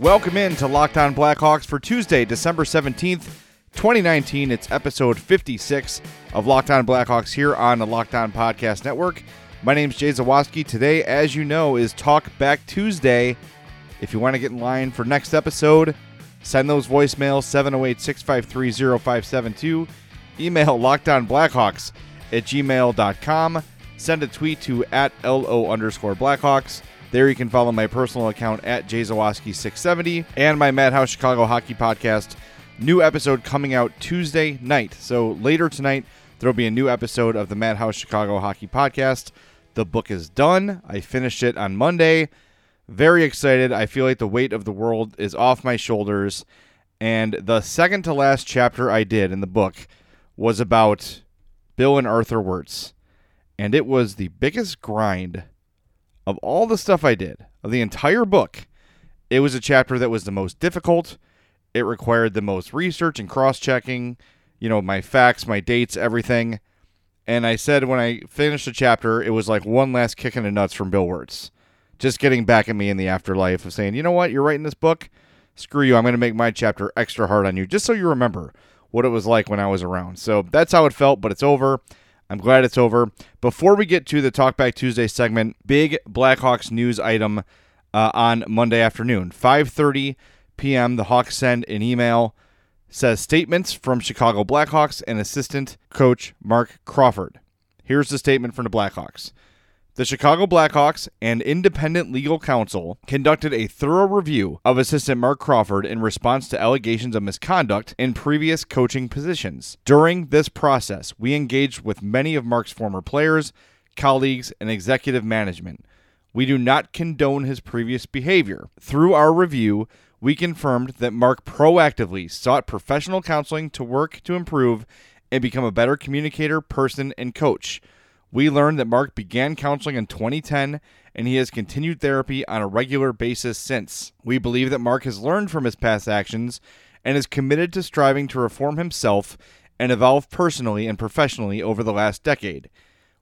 Welcome in to Locked On Blackhawks for Tuesday, December 17th, 2019. It's episode 56 of Locked On Blackhawks here on the Locked On Podcast Network. My name's Jay Zawaski. Today, as you know, is Talk Back Tuesday. If you want to get in line for next episode, send those voicemails 708 653 0572. Email lockedonblackhawks at gmail.com. Send a tweet to at LO underscore Blackhawks. There you can follow my personal account at jzawaski670 and my Madhouse Chicago Hockey Podcast. New episode coming out Tuesday night. So later tonight, there'll be a new episode of the Madhouse Chicago Hockey Podcast. The book is done. I finished it on Monday. Very excited. I feel like the weight of the world is off my shoulders. And the second to last chapter I did in the book was about Bill and Arthur Wirtz. And it was the biggest grind of all the stuff I did, of the entire book. It was a chapter that was the most difficult. It required the most research and cross checking, you know, my facts, my dates, everything. And I said when I finished the chapter, it was like one last kick in the nuts from Bill Wirtz. Just getting back at me in the afterlife of saying, you know what, you're writing this book? Screw you. I'm going to make my chapter extra hard on you just so you remember what it was like when I was around. So that's how it felt, but it's over. I'm glad it's over. Before we get to the Talkback Tuesday segment, big Blackhawks news item uh, on Monday afternoon, 5:30 p.m. The Hawks send an email says statements from Chicago Blackhawks and assistant coach Marc Crawford. Here's the statement from the Blackhawks. The Chicago Blackhawks and independent legal counsel conducted a thorough review of assistant Marc Crawford in response to allegations of misconduct in previous coaching positions. During this process, we engaged with many of Marc's former players, colleagues, and executive management. We do not condone his previous behavior. Through our review, we confirmed that Marc proactively sought professional counseling to work to improve and become a better communicator, person, and coach. We learned that Marc began counseling in 2010 and he has continued therapy on a regular basis since. We believe that Marc has learned from his past actions and is committed to striving to reform himself and evolve personally and professionally over the last decade.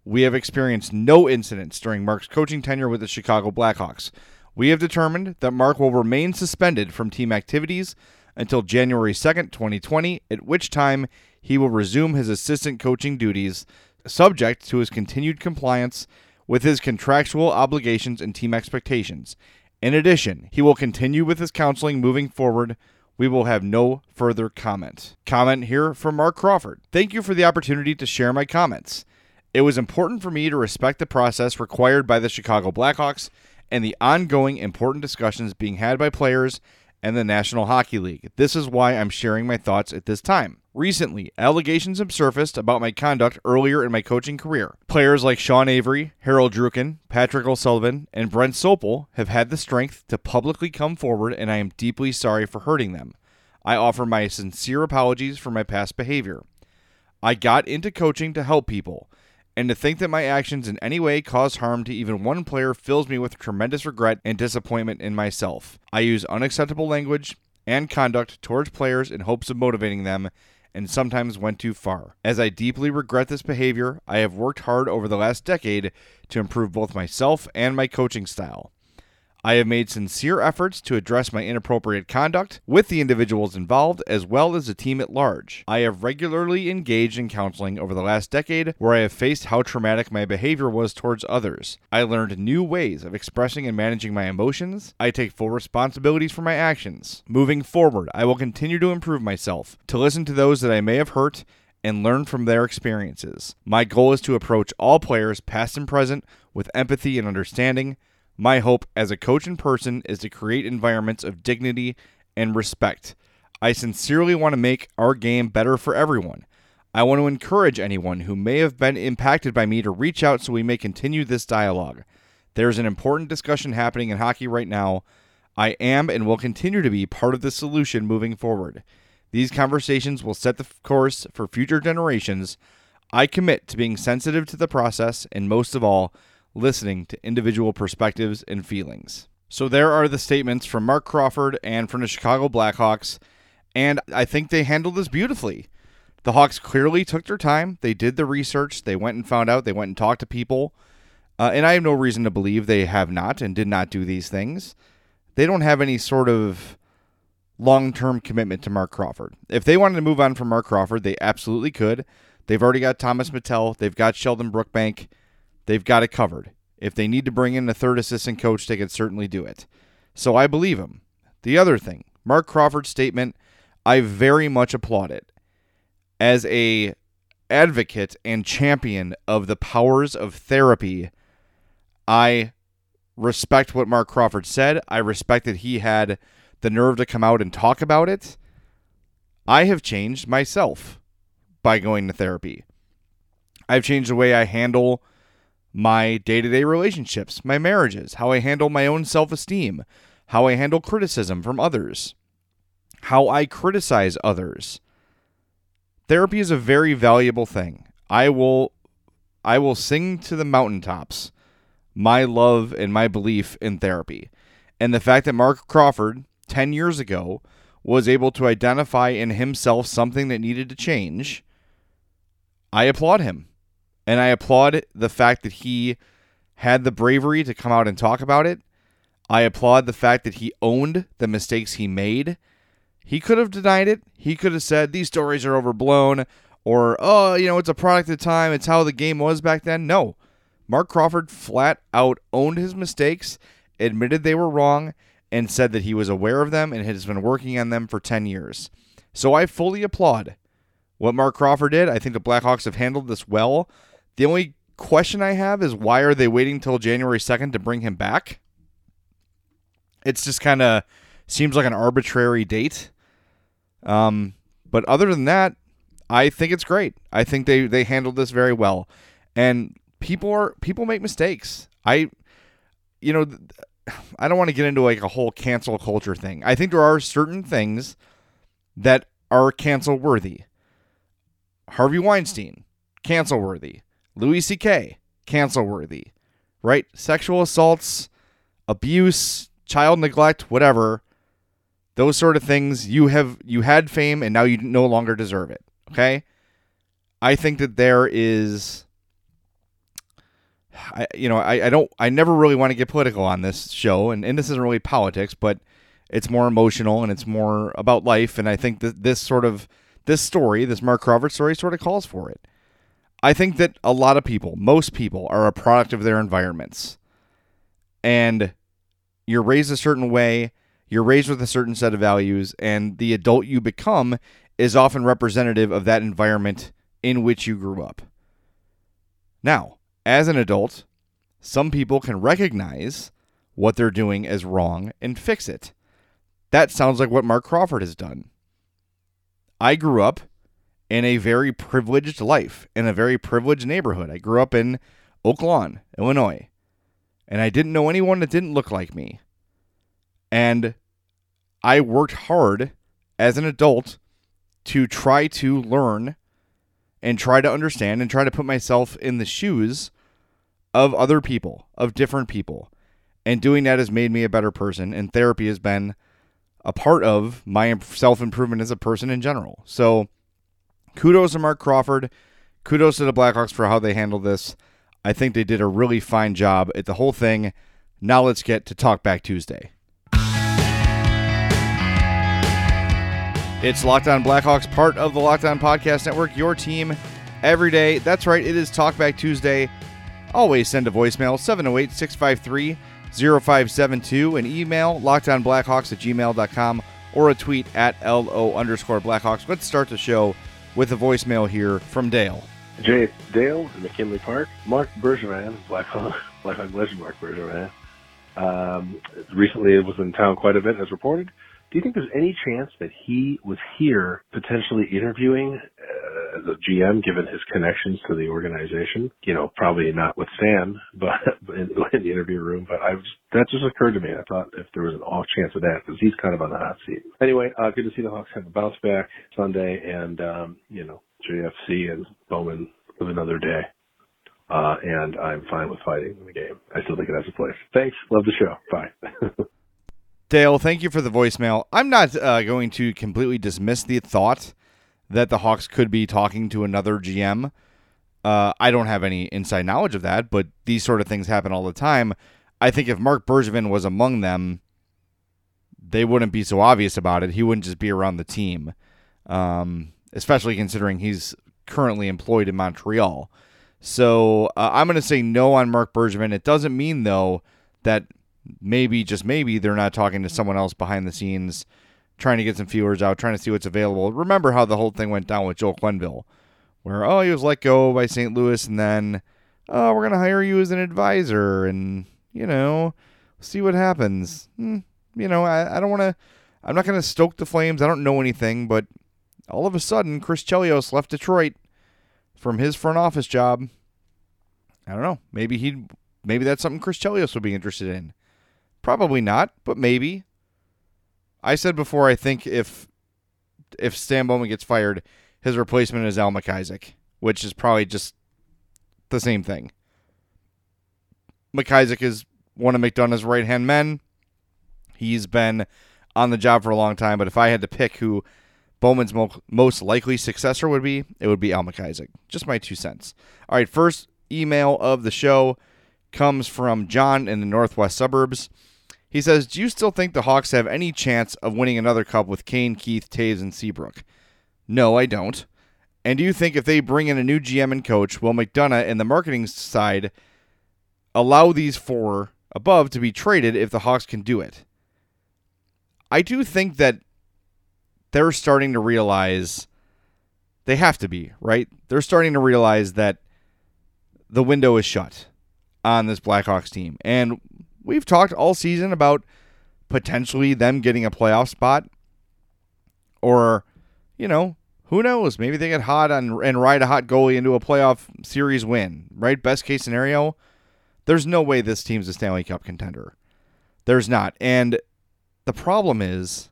We have experienced no incidents during Marc's coaching tenure with the Chicago Blackhawks. We have determined that Marc will remain suspended from team activities until January 2nd, 2020, at which time he will resume his assistant coaching duties, subject to his continued compliance with his contractual obligations and team expectations. In addition, he will continue with his counseling moving forward. We will have no further comment. Comment here from Marc Crawford. Thank you for the opportunity to share my comments. It was important for me to respect the process required by the Chicago Blackhawks and the ongoing important discussions being had by players and the National Hockey League. This is why I'm sharing my thoughts at this time. Recently, allegations have surfaced about my conduct earlier in my coaching career. Players like Sean Avery, Harold Druken, Patrick O'Sullivan, and Brent Sopel have had the strength to publicly come forward, and I am deeply sorry for hurting them. I offer my sincere apologies for my past behavior. I got into coaching to help people and to think that my actions in any way cause harm to even one player fills me with tremendous regret and disappointment in myself. I use unacceptable language and conduct towards players in hopes of motivating them and sometimes went too far. As I deeply regret this behavior, I have worked hard over the last decade to improve both myself and my coaching style. I have made sincere efforts to address my inappropriate conduct with the individuals involved as well as the team at large. I have regularly engaged in counseling over the last decade where I have faced how traumatic my behavior was towards others. I learned new ways of expressing and managing my emotions. I take full responsibilities for my actions. Moving forward, I will continue to improve myself, to listen to those that I may have hurt and learn from their experiences. My goal is to approach all players, past and present, with empathy and understanding. My hope as a coach and person is to create environments of dignity and respect. I sincerely want to make our game better for everyone. I want to encourage anyone who may have been impacted by me to reach out so we may continue this dialogue. There's an important discussion happening in hockey right now. I am and will continue to be part of the solution moving forward. These conversations will set the course for future generations. I commit to being sensitive to the process and, most of all, listening to individual perspectives and feelings. So there are the statements from Marc Crawford and from the Chicago Blackhawks, and I think they handled this beautifully. The Hawks clearly took their time. They did the research. They went and found out. They went and talked to people. Uh, and I have no reason to believe they have not and did not do these things. they don't have any sort of long term commitment to Marc Crawford. If they wanted to move on from Marc Crawford, they absolutely could. They've already got Tomas Mitell. they've got Sheldon Brookbank, they've got it covered. If they need to bring in a third assistant coach, they could certainly do it. So I believe him. The other thing, Marc Crawford's statement, I very much applaud it. As a advocate and champion of the powers of therapy, I respect what Marc Crawford said. I respect that he had the nerve to come out and talk about it. I have changed myself by going to therapy. I've changed the way I handle my day to day relationships, my marriages, how I handle my own self esteem, how I handle criticism from others, how I criticize others. Therapy is a very valuable thing. I will I will sing to the mountaintops my love and my belief in therapy. And the fact that Marc Crawford 10 years ago was able to identify in himself something that needed to change, I applaud him. And I applaud the fact that he had the bravery to come out and talk about it. I applaud the fact that he owned the mistakes he made. He could have denied it. He could have said these stories are overblown or, oh, you know, it's a product of time. It's how the game was back then. No. Marc Crawford flat out owned his mistakes, admitted they were wrong, and said that he was aware of them and has been working on them for 10 years. So I fully applaud what Marc Crawford did. I think the Blackhawks have handled this well. The only question I have is why are they waiting till January 2nd to bring him back? It's just kind of seems like an arbitrary date. Um, but other than that, I think it's great. I think they they handled this very well. And people are people make mistakes. I you know, I don't want to get into like a whole cancel culture thing. I think there are certain things that are cancel worthy. Harvey Weinstein, cancel worthy. Louis C.K., cancel worthy. Right? Sexual assaults, abuse, child neglect, whatever. Those sort of things you have you had fame and now you no longer deserve it. Okay? I think that there is I, you know, I, I don't, I never really want to get political on this show, and, and this isn't really politics, but it's more emotional and it's more about life. And I think that this sort of, this story, this Marc Crawford story, sort of calls for it. I think that a lot of people, most people, are a product of their environments. And you're raised a certain way, you're raised with a certain set of values, and the adult you become is often representative of that environment in which you grew up. Now, as an adult, some people can recognize what they're doing as wrong and fix it. That sounds like what Marc Crawford has done. I grew up in a very privileged life, in a very privileged neighborhood. I grew up in Oak Lawn, Illinois, and I didn't know anyone that didn't look like me. And I worked hard as an adult to try to learn and try to understand and try to put myself in the shoes of other people, of different people. And doing that has made me a better person. And therapy has been a part of my self improvement as a person in general. So kudos to Marc Crawford. Kudos to the Blackhawks for how they handled this. I think they did a really fine job at the whole thing. Now let's get to Talk Back Tuesday. It's Locked On Blackhawks, part of the Locked On Podcast Network, your team every day. That's right, it is Talk Back Tuesday. Always send a voicemail 708 653 0572, an email lockedonblackhawks at gmail.com, or a tweet at LO underscore Blackhawks. Let's start the show with a voicemail here from Dale. Jay, Dale in McKinley Park. Marc Bergevin, Blackhawk, Blackhawk legend Marc Bergevin, um, recently was in town quite a bit, as reported. Do you think there's any chance that he was here potentially interviewing uh, the GM, given his connections to the organization? You know, probably not with Stan, but in, in the interview room. But I that just occurred to me. I thought if there was an off chance of that, because he's kind of on the hot seat. Anyway, uh, good to see the Hawks have a bounce back Sunday, and um, you know, JFC and Bowman live another day. Uh, and I'm fine with fighting in the game. I still think it has a place. Thanks. Love the show. Bye. Dale, thank you for the voicemail. I'm not uh, going to completely dismiss the thought that the Hawks could be talking to another GM. Uh, I don't have any inside knowledge of that, but these sort of things happen all the time. I think if Marc Bergevin was among them, they wouldn't be so obvious about it. He wouldn't just be around the team, um, especially considering he's currently employed in Montreal. So uh, I'm going to say no on Marc Bergevin. It doesn't mean, though, that maybe, just maybe, they're not talking to someone else behind the scenes, trying to get some feelers out, trying to see what's available. Remember how the whole thing went down with Joel Quenneville, where, oh, he was let go by St. Louis, and then, oh, we're going to hire you as an advisor, and, you know, see what happens. Hmm, you know, I, I don't want to, I'm not going to stoke the flames. I don't know anything, but all of a sudden, Chris Chelios left Detroit from his front office job. I don't know. Maybe he maybe that's something Chris Chelios would be interested in. Probably not, but maybe. I said before I think if if Stan Bowman gets fired, his replacement is Al MacIsaac, which is probably just the same thing. MacIsaac is one of McDonough's right hand men. He's been on the job for a long time, but if I had to pick who Bowman's mo- most likely successor would be, it would be Al MacIsaac. Just my two cents. All right, first email of the show comes from John in the northwest suburbs. He says, Do you still think the Hawks have any chance of winning another cup with Kane, Keith, Toews, and Seabrook? No, I don't. And do you think if they bring in a new GM and coach, will McDonough and the marketing side allow these four above to be traded if the Hawks can do it? I do think that they're starting to realize they have to be, right? They're starting to realize that the window is shut on this Blackhawks team. And we've talked all season about potentially them getting a playoff spot or you know, who knows? Maybe they get hot and ride a hot goalie into a playoff series win, right? Best case scenario. There's no way this team's a Stanley Cup contender. There's not. And the problem is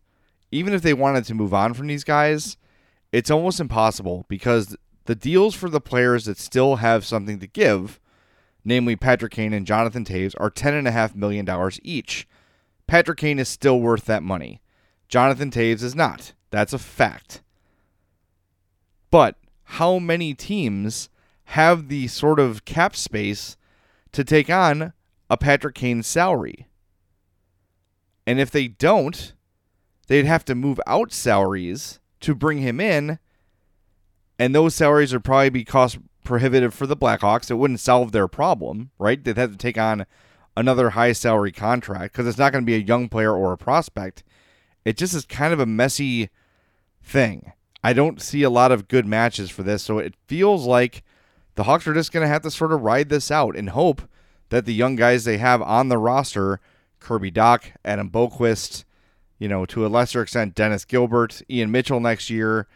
even if they wanted to move on from these guys, it's almost impossible because the deals for the players that still have something to give, namely Patrick Kane and Jonathan Toews, are $10.5 million each. Patrick Kane is still worth that money. Jonathan Toews is not. That's a fact. But how many teams have the sort of cap space to take on a Patrick Kane salary? And if they don't, they'd have to move out salaries to bring him in, and those salaries would probably be cost prohibitive for the Blackhawks. It wouldn't solve their problem, right? They'd have to take on another high salary contract because it's not going to be a young player or a prospect. It just is kind of a messy thing. I don't see a lot of good matches for this, so it feels like the Hawks are just going to have to sort of ride this out and hope that the young guys they have on the roster, Kirby Dach, Adam Boqvist, you know, to a lesser extent, Dennis Gilbert, Ian Mitchell next year,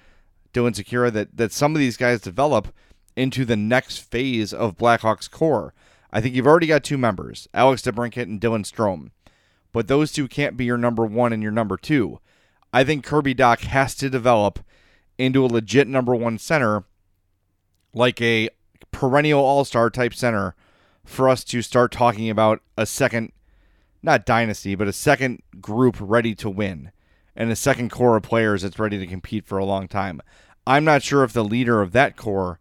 Dylan Sikura, that, that some of these guys develop into the next phase of Blackhawks core. I think you've already got two members, Alex DeBrincat and Dylan Strome, but those two can't be your number one and your number two. I think Kirby Dach has to develop into a legit number one center, like a perennial all star type center, for us to start talking about a second not dynasty, but a second group ready to win and a second core of players that's ready to compete for a long time. I'm not sure if the leader of that core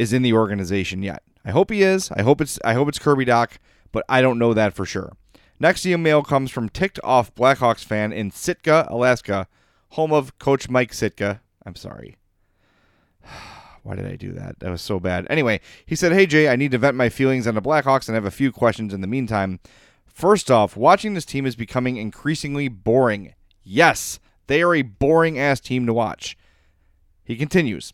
is in the organization yet. I hope he is. I hope it's I hope it's Kirby Dach, but I don't know that for sure. Next email comes from ticked off Blackhawks fan in Sitka, Alaska, home of Coach Mike Sitka. I'm sorry. Why did I do that? That was so bad. Anyway, he said, Hey Jay, I need to vent my feelings on the Blackhawks and have a few questions in the meantime. First off, watching this team is becoming increasingly boring. Yes, they are a boring ass team to watch. He continues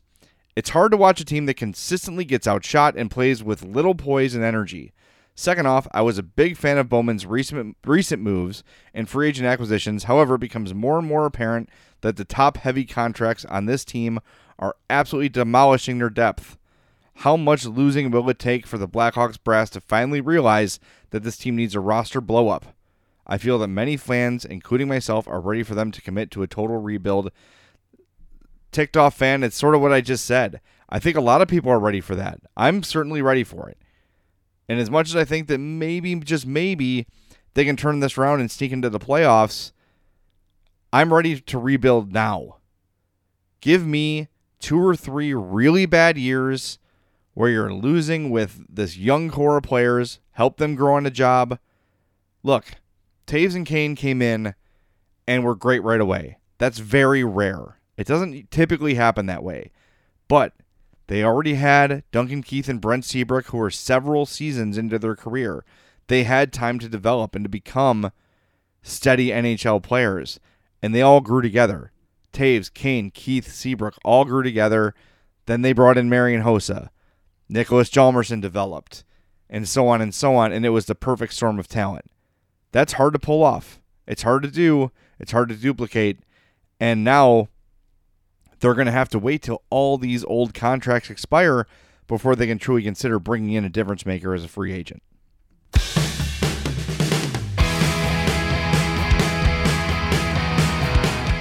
It's hard to watch a team that consistently gets outshot and plays with little poise and energy. Second off, I was a big fan of Bowman's recent recent moves and free agent acquisitions. However, it becomes more and more apparent that the top heavy contracts on this team are absolutely demolishing their depth. How much losing will it take for the Blackhawks brass to finally realize that this team needs a roster blow up? I feel that many fans, including myself, are ready for them to commit to a total rebuild. Ticked off fan, it's sort of what I just said. I think a lot of people are ready for that. I'm certainly ready for it. And as much as I think that maybe, just maybe, they can turn this around and sneak into the playoffs, I'm ready to rebuild now. Give me two or three really bad years where you're losing with this young core of players, help them grow on a job. Look, Toews and Kane came in and were great right away. That's very rare. It doesn't typically happen that way. But they already had Duncan Keith and Brent Seabrook, who were several seasons into their career. They had time to develop and to become steady NHL players, and they all grew together. Toews, Kane, Keith, Seabrook all grew together. Then they brought in Marian Hossa. Nicholas Hjalmarsson developed, and so on and so on, and it was the perfect storm of talent. That's hard to pull off. It's hard to do. It's hard to duplicate. And now they're going to have to wait till all these old contracts expire before they can truly consider bringing in a difference maker as a free agent.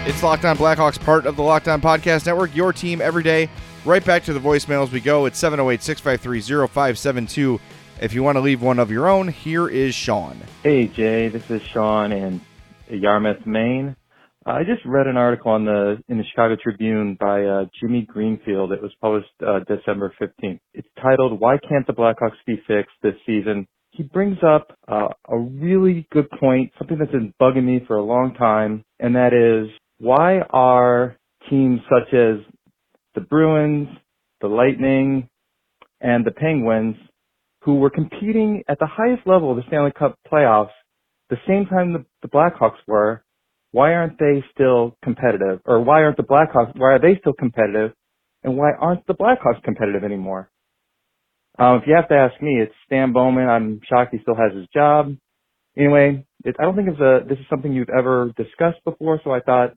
It's Locked On Blackhawks, part of the Locked On Podcast Network, your team every day. Right back to the voicemails we go. It's 708 653 0572. If you want to leave one of your own, here is Sean. Hey, Jay. This is Sean in Yarmouth, Maine. I just read an article on the in the Chicago Tribune by uh, Jimmy Greenfield. It was published uh, December 15th. It's titled "Why Can't the Blackhawks Be Fixed This Season?" He brings up uh, a really good point, something that's been bugging me for a long time, and that is why are teams such as the Bruins, the Lightning, and the Penguins, who were competing at the highest level of the Stanley Cup playoffs, the same time the, the Blackhawks were, why aren't they still competitive? Or why aren't the Blackhawks, why are they still competitive? And why aren't the Blackhawks competitive anymore? Um, if you have to ask me, it's Stan Bowman. I'm shocked he still has his job. Anyway, it, I don't think it's a, this is something you've ever discussed before, so I thought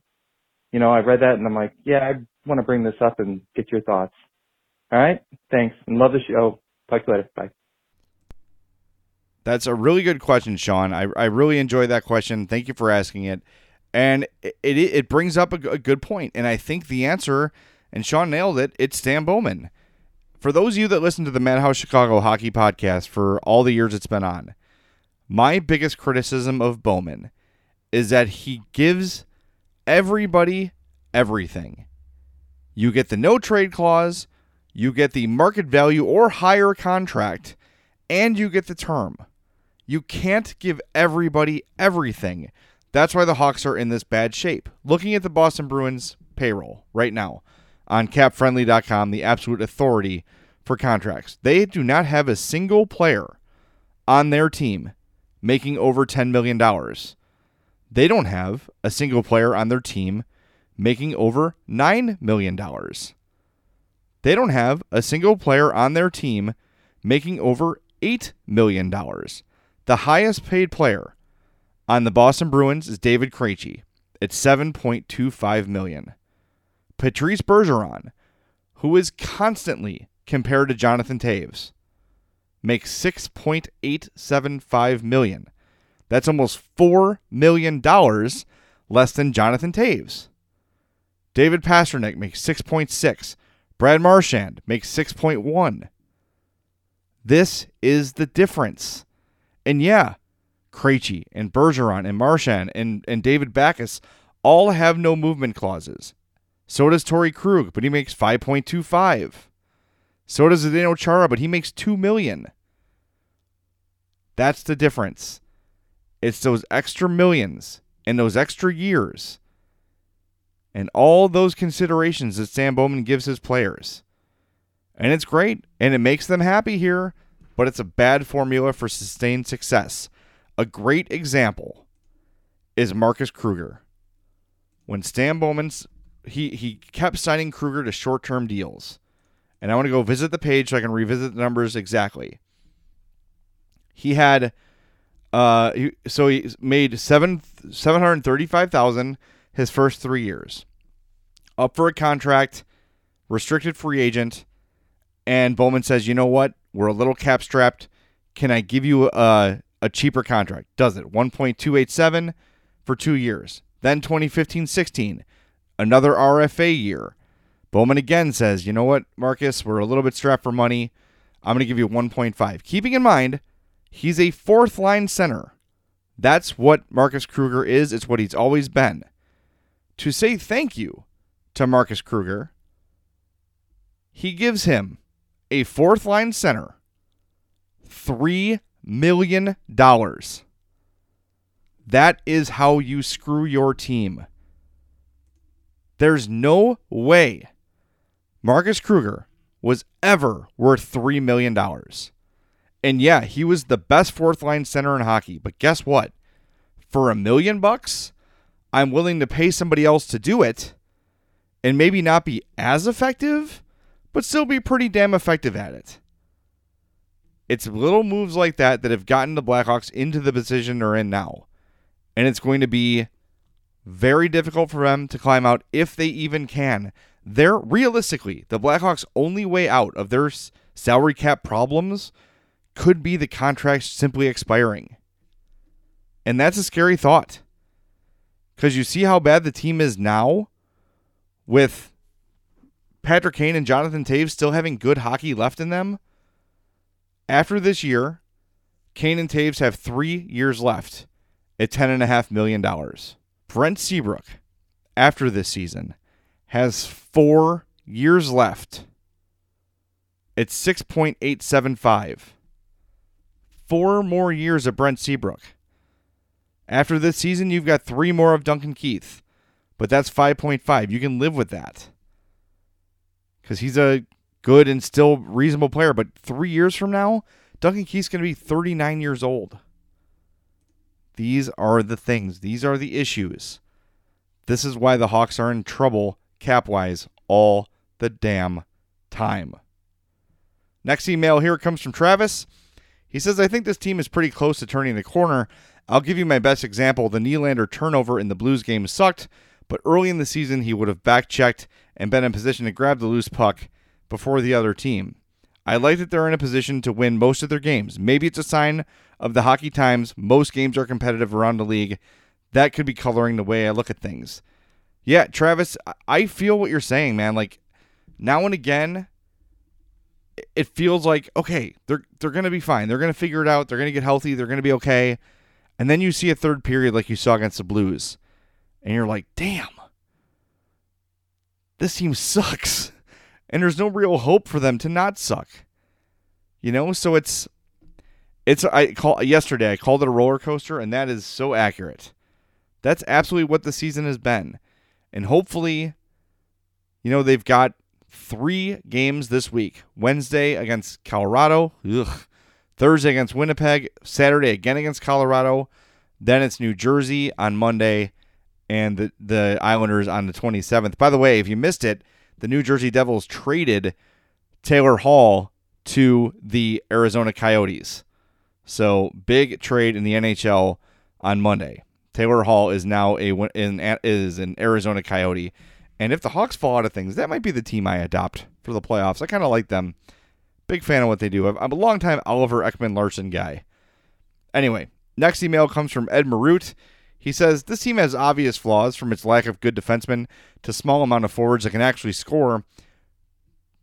you know, I read that and I'm like, yeah, I want to bring this up and get your thoughts. All right. Thanks and love the show. Talk to you later. Bye. That's a really good question, Sean. I, I really enjoyed that question. Thank you for asking it. And it, it, it brings up a, a good point. And I think the answer, and Sean nailed it, it's Stan Bowman. For those of you that listen to the Madhouse Chicago Hockey Podcast for all the years it's been on, my biggest criticism of Bowman is that he gives everybody everything. You get the no trade clause, you get the market value or higher contract, and you get the term. You can't give everybody everything. That's why the Hawks are in this bad shape. Looking at the Boston Bruins payroll right now on capfriendly.com, the absolute authority for contracts, they do not have a single player on their team making over $10 million. They don't have a single player on their team making over $9 million. They don't have a single player on their team making over $8 million. The highest paid player on the Boston Bruins is David Krejci at 7.25 million. Patrice Bergeron, who is constantly compared to Jonathan Toews, makes 6.875 million. That's almost $4 million less than Jonathan Toews. David Pastrnak makes 6.6. Brad Marchand makes 6.1. This is the difference. And yeah, Krejci and Bergeron and Marchand and, and David Backes all have no movement clauses. So does Torey Krug, but he makes 5.25. So does Zdeno Chara, but he makes 2 million. That's the difference. It's those extra millions and those extra years and all those considerations that Stan Bowman gives his players. And it's great and it makes them happy here, but it's a bad formula for sustained success. A great example is Marcus Kruger. When Stan Bowman's he he kept signing Kruger to short-term deals. And I want to go visit the page so I can revisit the numbers exactly. He had uh, so he made seven seven hundred thirty five thousand his first three years, up for a contract, restricted free agent, and Bowman says, "You know what? We're a little cap strapped. Can I give you a a cheaper contract?" Does it one point two eight seven for two years? Then 2015-16, another RFA year. Bowman again says, "You know what, Marcus? We're a little bit strapped for money. I'm going to give you 1.5." Keeping in mind He's a fourth line center. That's what Marcus Kruger is. It's what he's always been. To say thank you to Marcus Kruger, he gives him a fourth line center $3 million. dollars. That is how you screw your team. There's no way Marcus Kruger was ever worth $3 million. And yeah, he was the best fourth line center in hockey. But guess what? For a million bucks, I'm willing to pay somebody else to do it and maybe not be as effective, but still be pretty damn effective at it. It's little moves like that that have gotten the Blackhawks into the position they're in now. And it's going to be very difficult for them to climb out if they even can. They're realistically, the Blackhawks' only way out of their salary cap problems could be the contract simply expiring. And that's a scary thought. Because you see how bad the team is now with Patrick Kane and Jonathan Toews still having good hockey left in them. After this year, Kane and Toews have three years left at $10.5 million. Brent Seabrook, after this season, has four years left at 6.875. Four more years of Brent Seabrook. After this season, you've got three more of Duncan Keith, but that's 5.5. You can live with that because he's a good and still reasonable player. But three years from now, Duncan Keith's going to be 39 years old. These are the things, these are the issues. This is why the Hawks are in trouble cap wise all the damn time. Next email here comes from Travis. He says, I think this team is pretty close to turning the corner. I'll give you my best example. The Nylander turnover in the Blues game sucked, but early in the season, he would have back checked and been in position to grab the loose puck before the other team. I like that they're in a position to win most of their games. Maybe it's a sign of the hockey times. Most games are competitive around the league. That could be coloring the way I look at things. Yeah, Travis, I feel what you're saying, man. Like now and again, it feels like okay, they're they're gonna be fine. They're gonna figure it out. They're gonna get healthy. They're gonna be okay. And then you see a third period like you saw against the Blues, and you're like, damn, this team sucks and there's no real hope for them to not suck. You know, so it's it's I call yesterday I called it a roller coaster and that is so accurate. That's absolutely what the season has been. And hopefully you know they've got 3 games this week. Wednesday against Colorado, ugh. Thursday against Winnipeg, Saturday again against Colorado, then it's New Jersey on Monday and the the Islanders on the 27th. By the way, if you missed it, the New Jersey Devils traded Taylor Hall to the Arizona Coyotes. So big trade in the NHL on Monday. Taylor Hall is now a in is an Arizona Coyote, and if the Hawks fall out of things, that might be the team I adopt for the playoffs. I kind of like them. Big fan of what they do. I'm a long time Oliver Ekman-Larsson guy. Anyway, next email comes from Ed Marute. He says this team has obvious flaws from its lack of good defensemen to small amount of forwards that can actually score.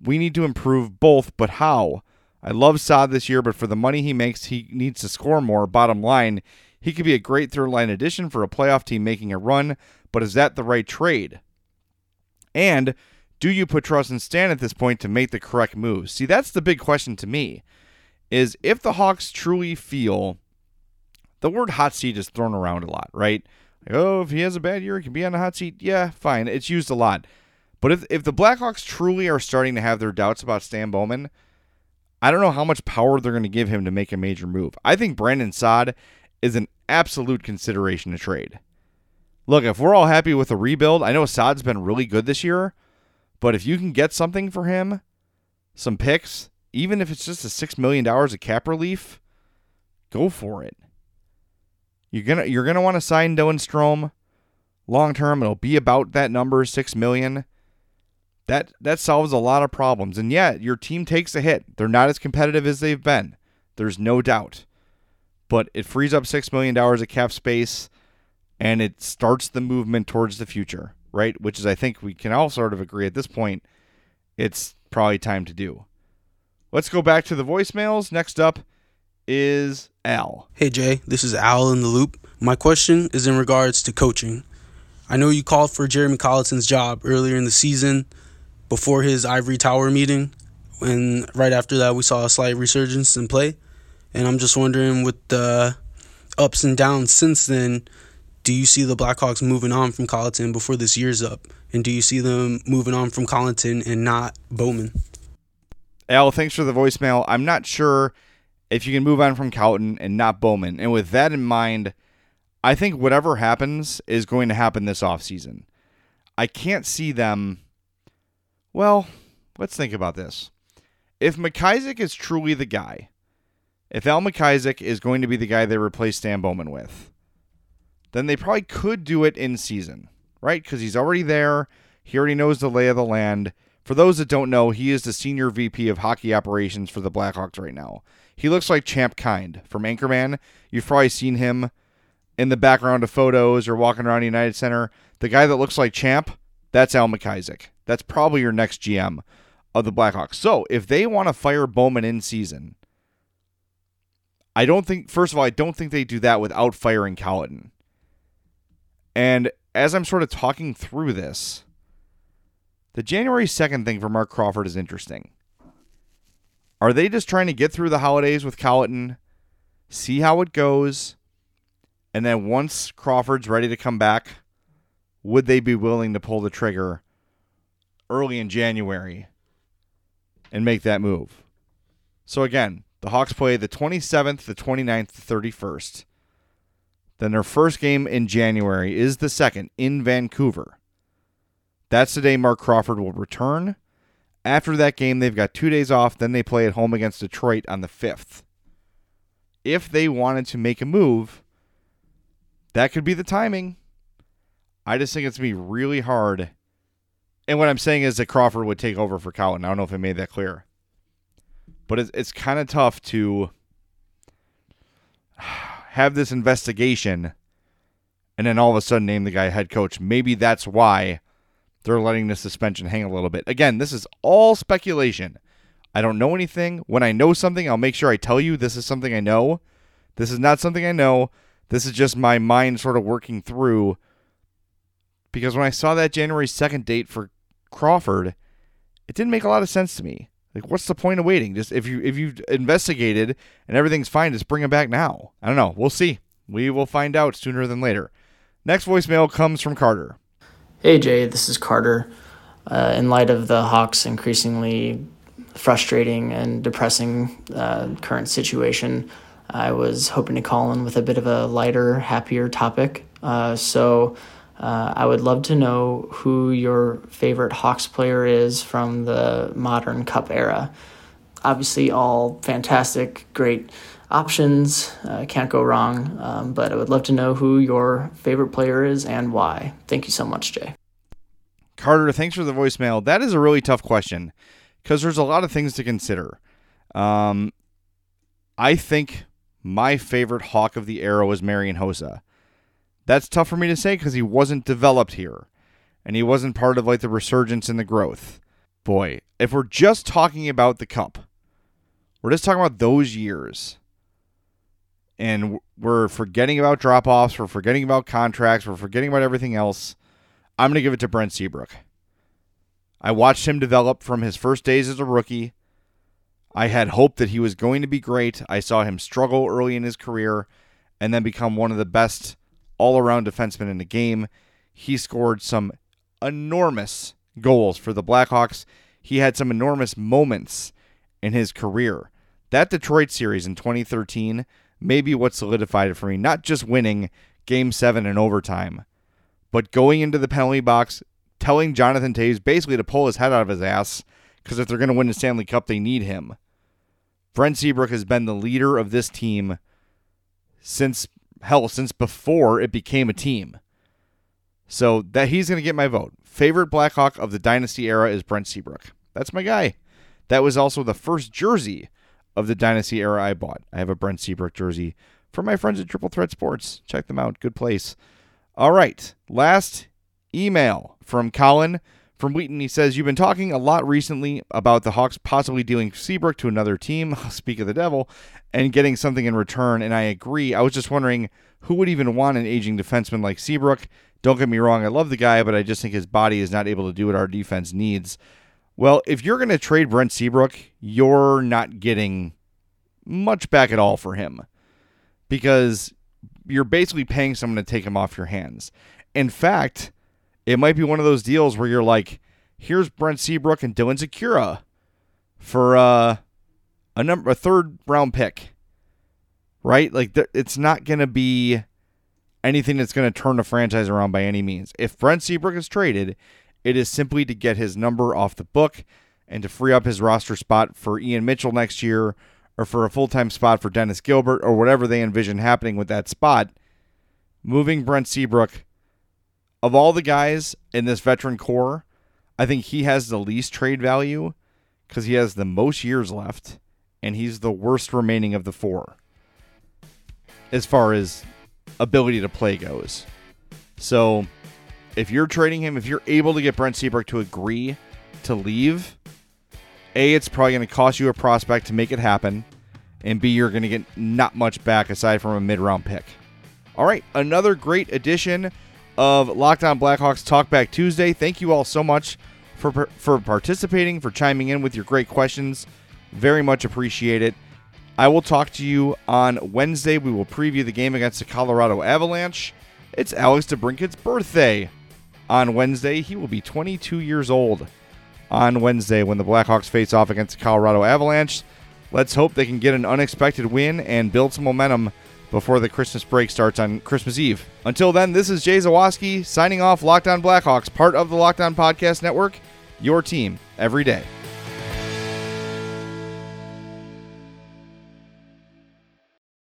We need to improve both, but how? I love Saad this year, but for the money he makes, he needs to score more. Bottom line, he could be a great third line addition for a playoff team making a run, but is that the right trade? And do you put trust in Stan at this point to make the correct moves? See, that's the big question to me. Is if the Hawks truly feel the word hot seat is thrown around a lot, right? Like, oh, if he has a bad year, he can be on the hot seat. Yeah, fine. It's used a lot. But if, if the Blackhawks truly are starting to have their doubts about Stan Bowman, I don't know how much power they're going to give him to make a major move. I think Brandon Saad is an absolute consideration to trade. Look, if we're all happy with the rebuild, I know Saad's been really good this year, but if you can get something for him, some picks, even if it's just a $6 million of cap relief, go for it. You're gonna you're gonna want to sign Dylan Strome long term. It'll be about that number, six million. That that solves a lot of problems. And yet your team takes a hit. They're not as competitive as they've been. There's no doubt. But it frees up six million dollars of cap space and it starts the movement towards the future, right? Which is I think we can all sort of agree at this point it's probably time to do. Let's go back to the voicemails. Next up is Al. Hey Jay, this is Al in the loop. My question is in regards to coaching. I know you called for Jeremy Colliton's job earlier in the season before his ivory tower meeting, and right after that we saw a slight resurgence in play. And I'm just wondering with the ups and downs since then, do you see the Blackhawks moving on from Colliton before this year's up? And do you see them moving on from Colliton and not Bowman? Al, thanks for the voicemail. I'm not sure if you can move on from Colliton and not Bowman. And with that in mind, I think whatever happens is going to happen this offseason. I can't see them. Well, let's think about this. If MacIsaac is truly the guy, if Al MacIsaac is going to be the guy they replace Stan Bowman with, then they probably could do it in season, right? Because he's already there. He already knows the lay of the land. For those that don't know, he is the senior VP of hockey operations for the Blackhawks right now. He looks like Champ Kind from Anchorman. You've probably seen him in the background of photos or walking around United Center. The guy that looks like Champ, that's Al MacIsaac. That's probably your next GM of the Blackhawks. So if they want to fire Bowman in season, I don't think, first of all, I don't think they do that without firing Colliton. And as I'm sort of talking through this, the January 2nd thing for Marc Crawford is interesting. Are they just trying to get through the holidays with Colliton, see how it goes, and then once Crawford's ready to come back, would they be willing to pull the trigger early in January and make that move? So again, the Hawks play the 27th, the 29th, the 31st. Then their first game in January is the second in Vancouver. That's the day Marc Crawford will return. After that game, they've got two days off. Then they play at home against Detroit on the 5th. If they wanted to make a move, that could be the timing. I just think it's going to be really hard. And what I'm saying is that Crawford would take over for Colliton. I don't know if I made that clear. But it's, it's kind of tough to have this investigation and then all of a sudden name the guy head coach. Maybe that's why they're letting the suspension hang a little bit. Again, this is all speculation. I don't know anything. When I know something, I'll make sure I tell you this is something I know. This is not something I know. This is just my mind sort of working through. Because when I saw that January 2nd date for Crawford, it didn't make a lot of sense to me. Like, what's the point of waiting? Just if you if you've investigated and everything's fine, just bring him back now. I don't know. We'll see. We will find out sooner than later. Next voicemail comes from Carter. Hey Jay, this is Carter. Uh, in light of the Hawks' increasingly frustrating and depressing uh, current situation, I was hoping to call in with a bit of a lighter, happier topic. Uh, so uh, I would love to know who your favorite Hawks player is from the modern Cup era. Obviously, all fantastic, great options. Uh, can't go wrong. Um, but I would love to know who your favorite player is and why. Thank you so much, Jay. Carter, thanks for the voicemail. That is a really tough question because there's a lot of things to consider. Um, I think my favorite Hawk of the era was Marian Hossa. That's tough for me to say because he wasn't developed here and he wasn't part of like the resurgence and the growth. Boy, if we're just talking about the cup, we're just talking about those years and we're forgetting about drop offs, we're forgetting about contracts, we're forgetting about everything else, I'm going to give it to Brent Seabrook. I watched him develop from his first days as a rookie. I had hope that he was going to be great. I saw him struggle early in his career and then become one of the best all around defensemen in the game. He scored some enormous goals for the Blackhawks. He had some enormous moments in his career. That Detroit series in 2013 maybe what solidified it for me. Not just winning game seven in overtime, but going into the penalty box, telling Jonathan Toews basically to pull his head out of his ass because if they're going to win the Stanley Cup, they need him. Brent Seabrook has been the leader of this team since hell, since before it became a team. So that he's going to get my vote. Favorite Blackhawk of the dynasty era is Brent Seabrook. That's my guy. That was also the first jersey of the Dynasty era I bought. I have a Brent Seabrook jersey from my friends at Triple Threat Sports. Check them out. Good place. All right. Last email from Colin from Wheaton. He says, You've been talking a lot recently about the Hawks possibly dealing Seabrook to another team, speak of the devil, and getting something in return. And I agree. I was just wondering who would even want an aging defenseman like Seabrook? Don't get me wrong, I love the guy, but I just think his body is not able to do what our defense needs. Well, if you're going to trade Brent Seabrook, you're not getting much back at all for him because you're basically paying someone to take him off your hands. In fact, it might be one of those deals where you're like, here's Brent Seabrook and Dylan Sikura for uh, a number a third round pick. Right? Like th- it's not going to be anything that's going to turn the franchise around by any means. If Brent Seabrook is traded, it is simply to get his number off the book and to free up his roster spot for Ian Mitchell next year or for a full time spot for Dennis Gilbert or whatever they envision happening with that spot. Moving Brent Seabrook, of all the guys in this veteran core, I think he has the least trade value because he has the most years left and he's the worst remaining of the four as far as ability to play goes. So if you're trading him, if you're able to get Brent Seabrook to agree to leave, A, it's probably going to cost you a prospect to make it happen, and B, you're going to get not much back aside from a mid round pick. All right, another great edition of Locked On Blackhawks Talkback Tuesday. Thank you all so much for, for participating, for chiming in with your great questions. Very much appreciate it. I will talk to you on Wednesday. We will preview the game against the Colorado Avalanche. It's Alex DeBrincat's birthday on Wednesday. He will be 22 years old on Wednesday when the Blackhawks face off against the Colorado Avalanche. Let's hope they can get an unexpected win and build some momentum before the Christmas break starts on Christmas Eve. Until then, this is Jay Zawaski signing off Locked On Blackhawks, part of the Locked On Podcast Network, your team every day.